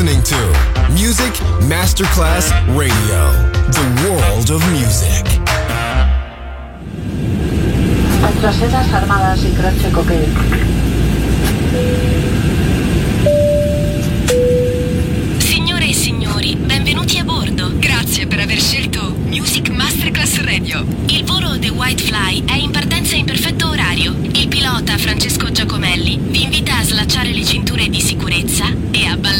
listening to Music Masterclass Radio, the world of music. Antrasedas armadas ikertzeko que Signore e signori, benvenuti a bordo. Grazie per aver scelto Music Masterclass Radio. Il volo The White Fly è in partenza in perfetto orario. Il pilota Francesco Giacomelli vi invita a slacciare le cinture di sicurezza e a ballare.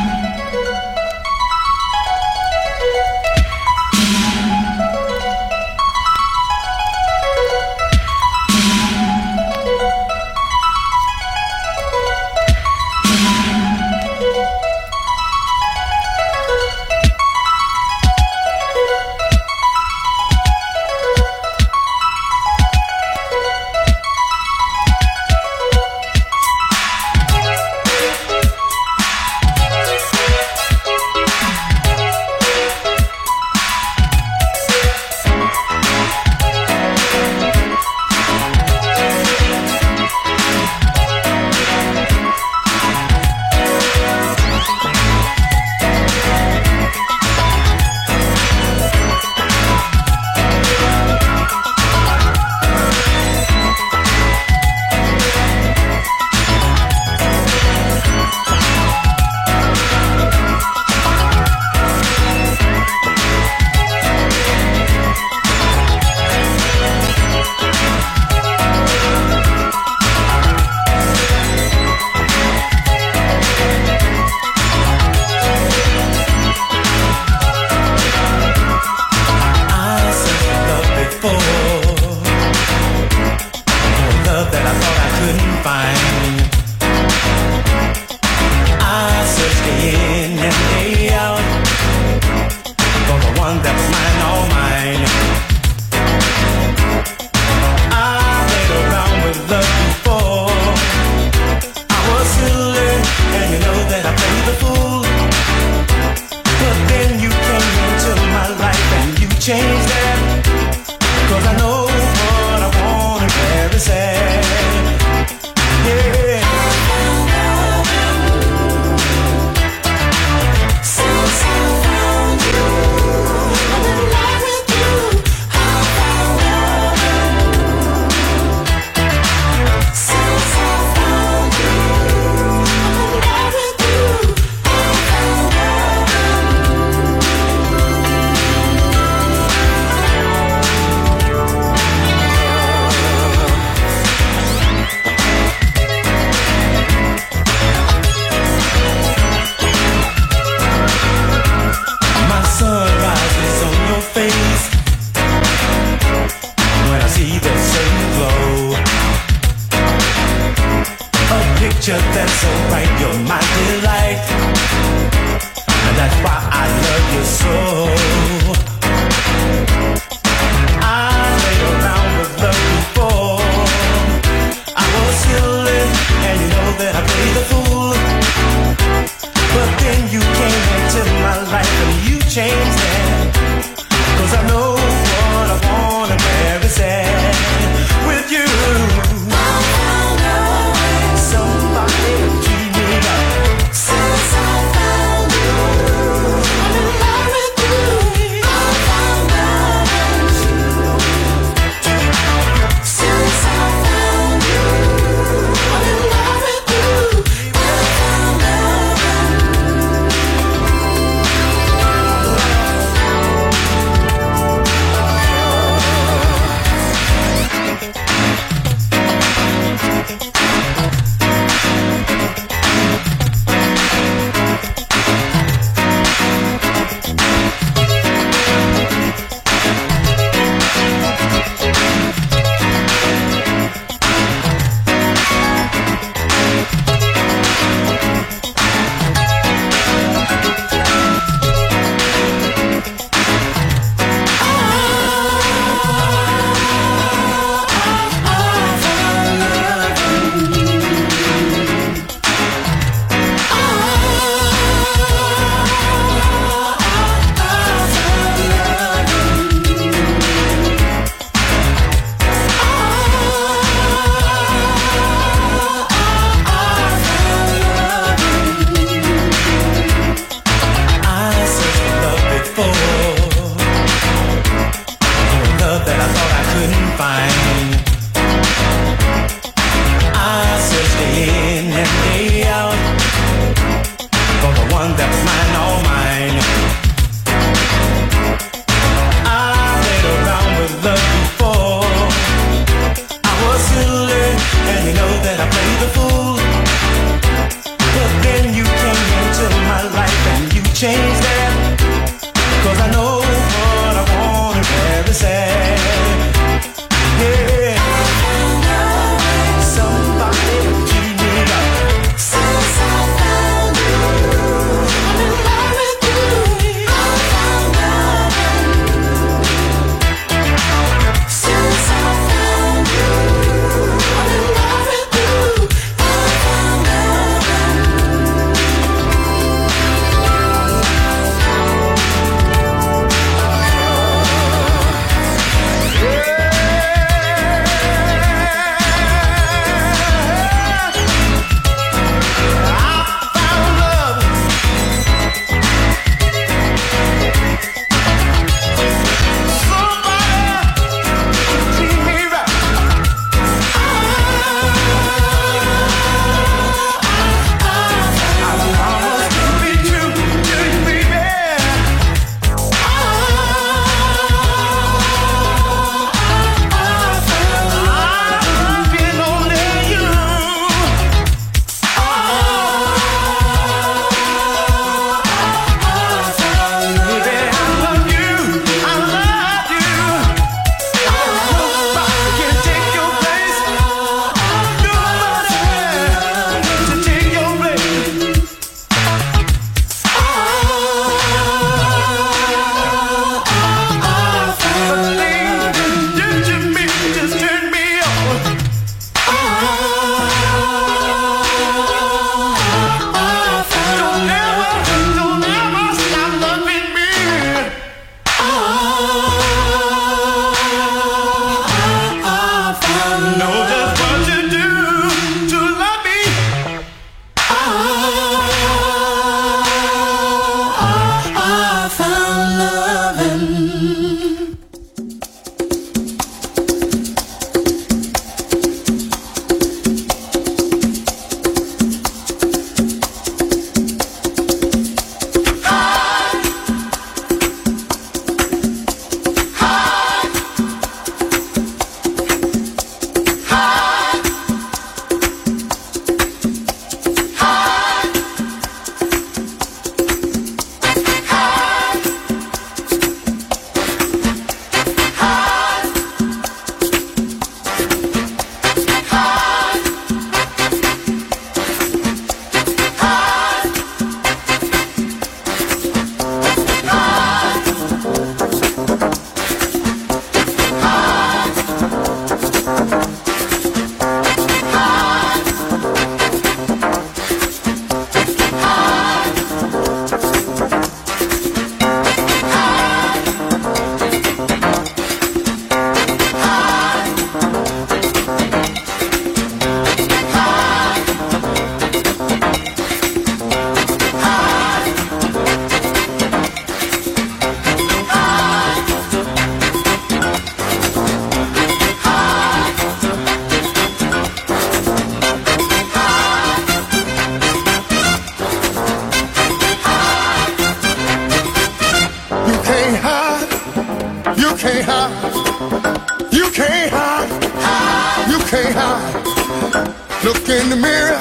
can't hide. You can't hide. You can't hide. Look in the mirror.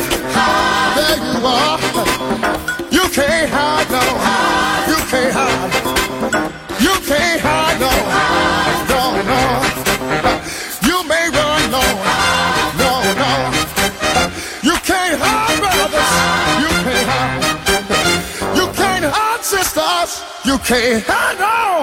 There you are. You can't hide, no. You can't hide. You can't hide, no. No, no. You may run, no. No, no. You can't hide, brothers. You can't hide. You can't hide, sisters. You can't hide, no.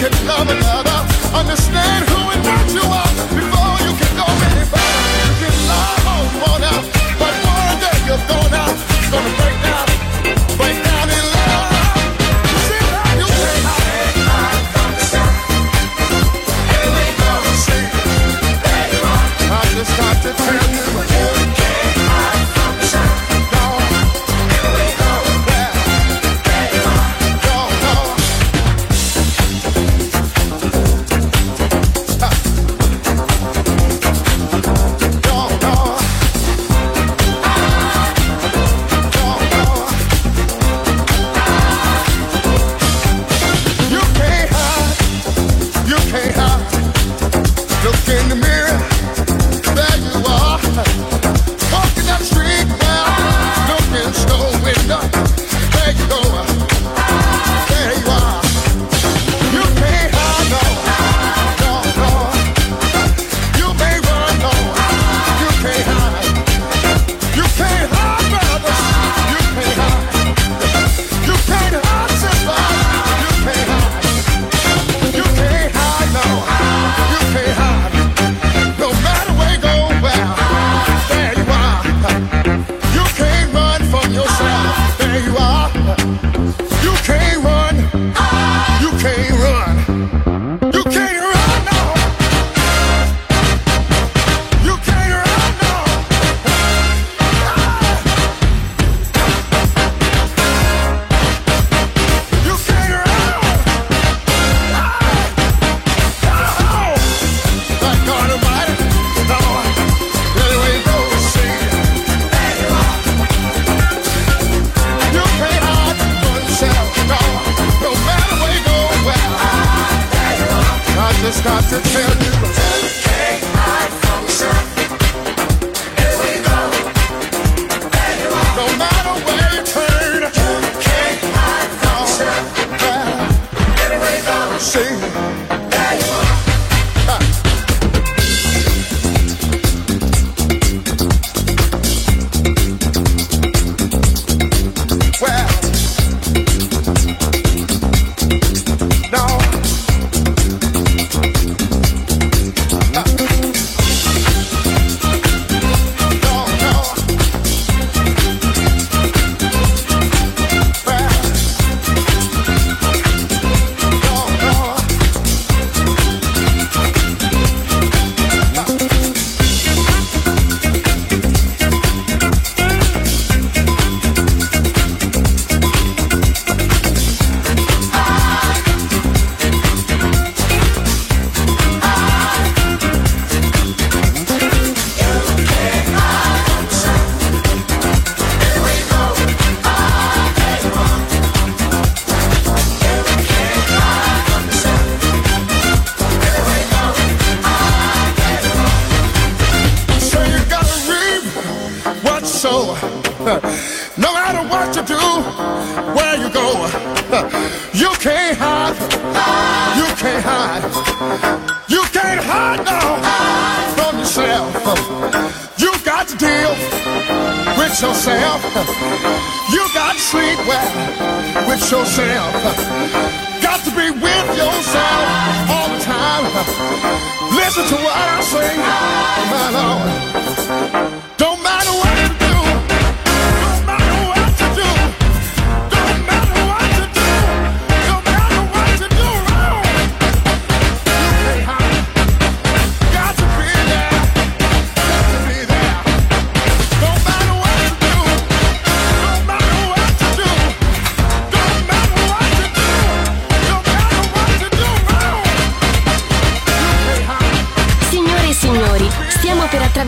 can love another. Understand who and what you are. to tell you. yourself. Got to be with yourself all the time. Listen to what I sing, my Lord. Don't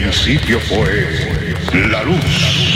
Principio fue la luz.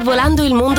Sorvolando il mondo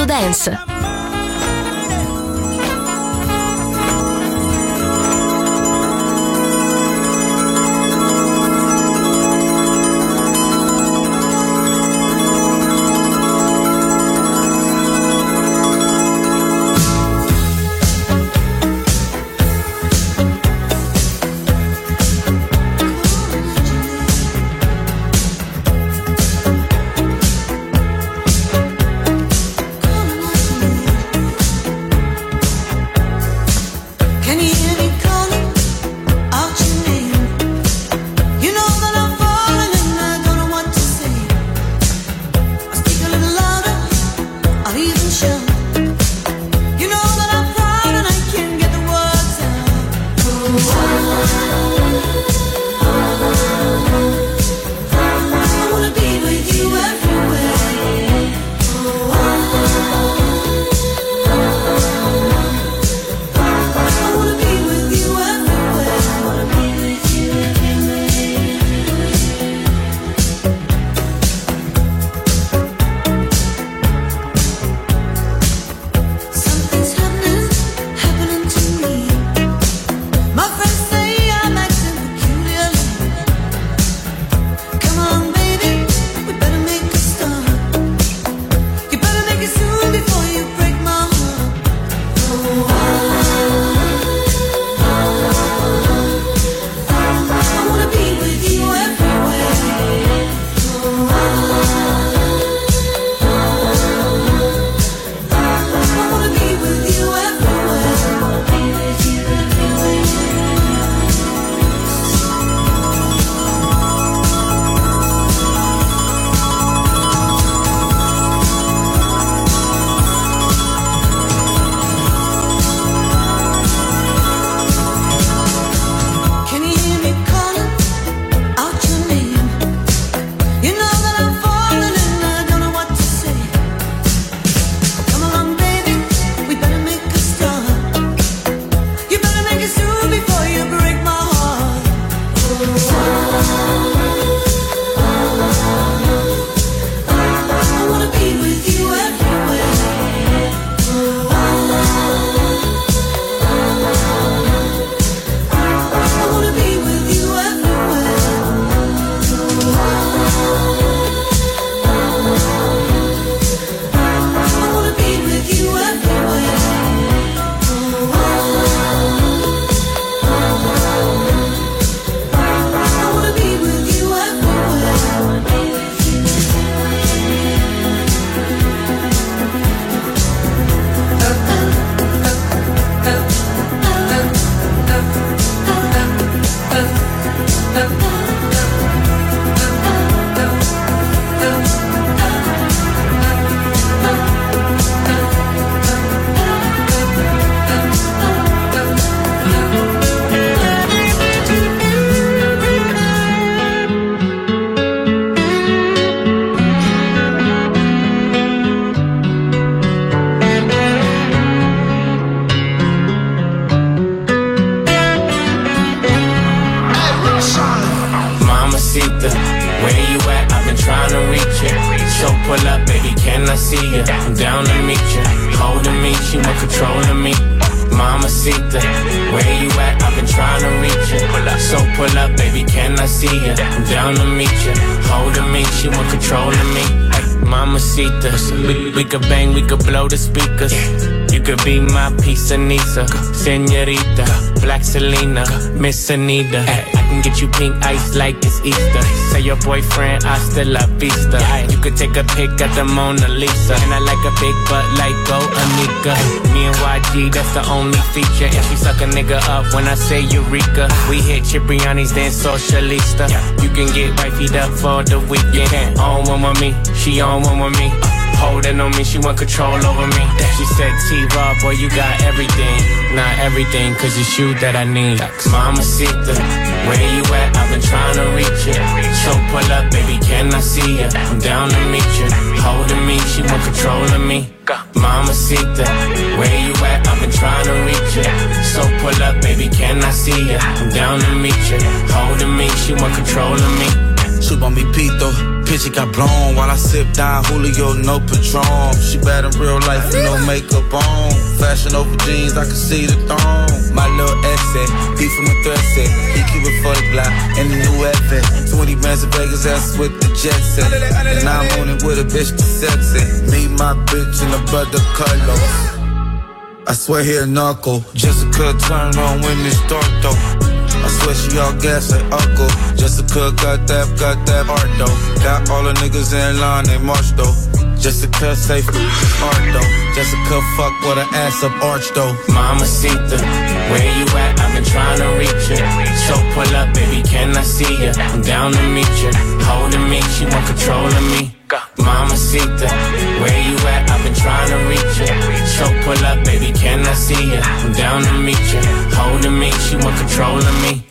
Anissa, Senorita, Black Selena, Miss Anita. I can get you pink ice like it's Easter. Say your boyfriend, I hasta la vista. You could take a pic at the Mona Lisa. And I like a big butt like Go Anika. Me and YG, that's the only feature. If she suck a nigga up when I say Eureka. We hit Cipriani's, then Socialista. You can get wifey up for the weekend. On one with me, she on one with me holding on me, she want control over me. She said, T-Raw, boy, you got everything. Not everything, cause it's you that I need. Mama Sita, where you at? I've been trying to reach you. So pull up, baby, can I see you? I'm down to meet you. Holding me, she want control of me. Mama Sita, where you at? I've been trying to reach you. So pull up, baby, can I see you? I'm down to meet you. Holding me, she want control of me. Soup on me pito. Picture got blown while I sip down Julio, no Patron. She bad in real life with no makeup on. Fashion over jeans, I can see the thong. My little essay, beef from the threat set. He keep it for the block and the new effort. 20 bands of Vegas ass with the jet set. And I'm on it with a bitch to sexy. Me, my bitch, and the brother Carlos. I swear he a knuckle. Jessica turn on when it's dark though. I swear she all gas like uncle. Jessica got that, got that heart though. Got all the niggas in line, they march though. Jessica safe, smart though. Jessica fuck with her ass up arch though. Mama Sita, where you at? I've been trying to reach you. So pull up, baby, can I see you? I'm down to meet you. Holding me, she want control of me. Mama Sita, where you at? I've been trying to reach you. So pull up, baby, can I see you? I'm down to meet you. Holding me, she want control of me.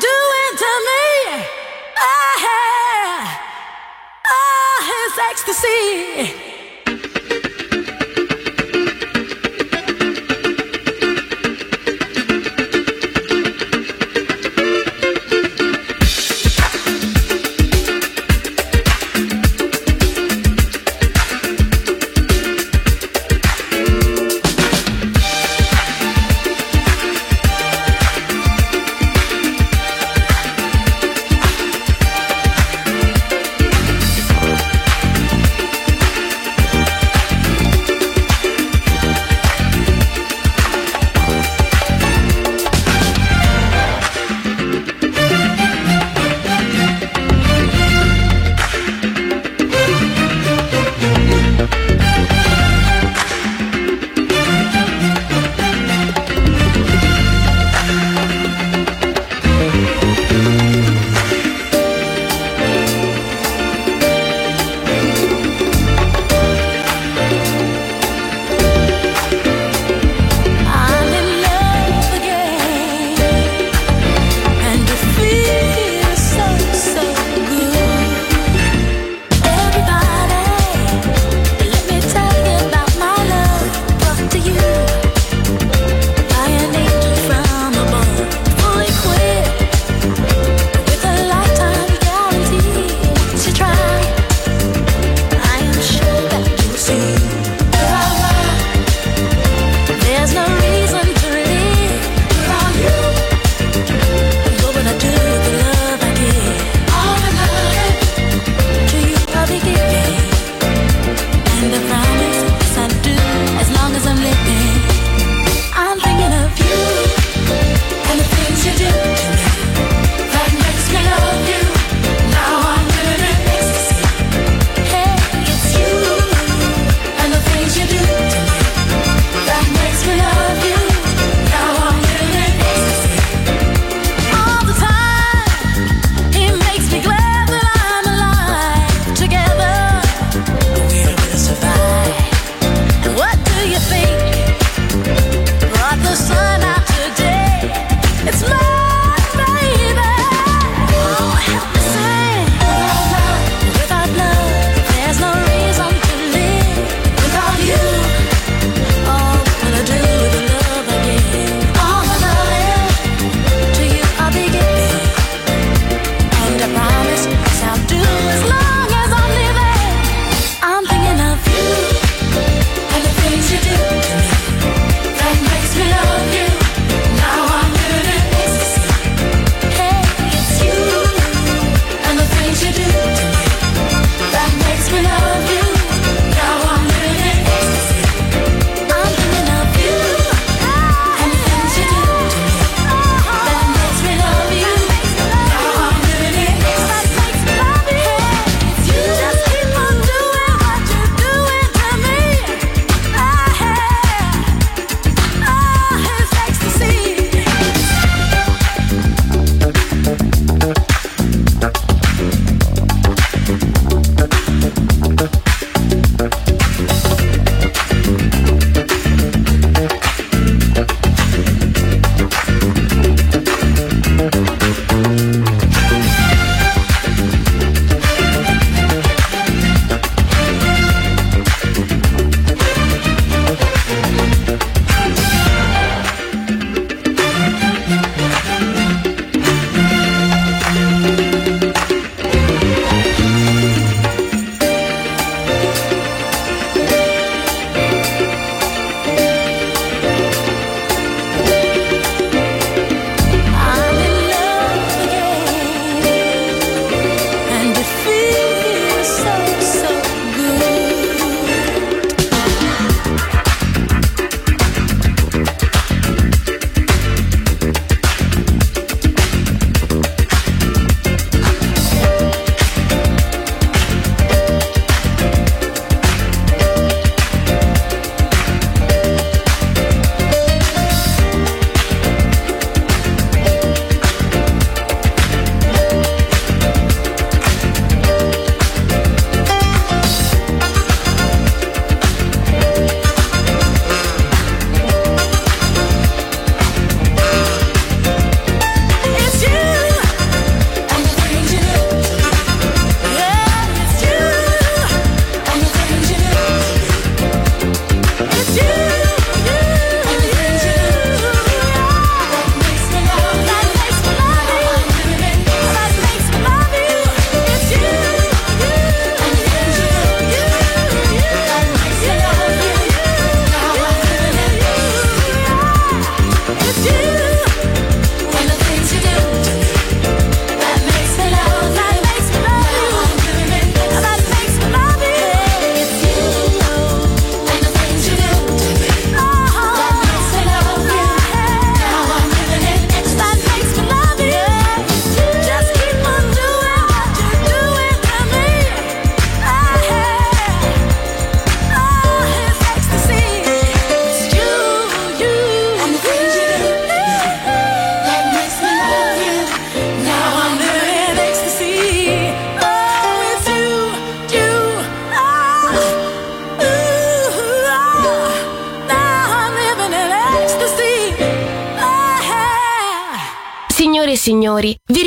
Doing to me. Ah, ah, it's ecstasy.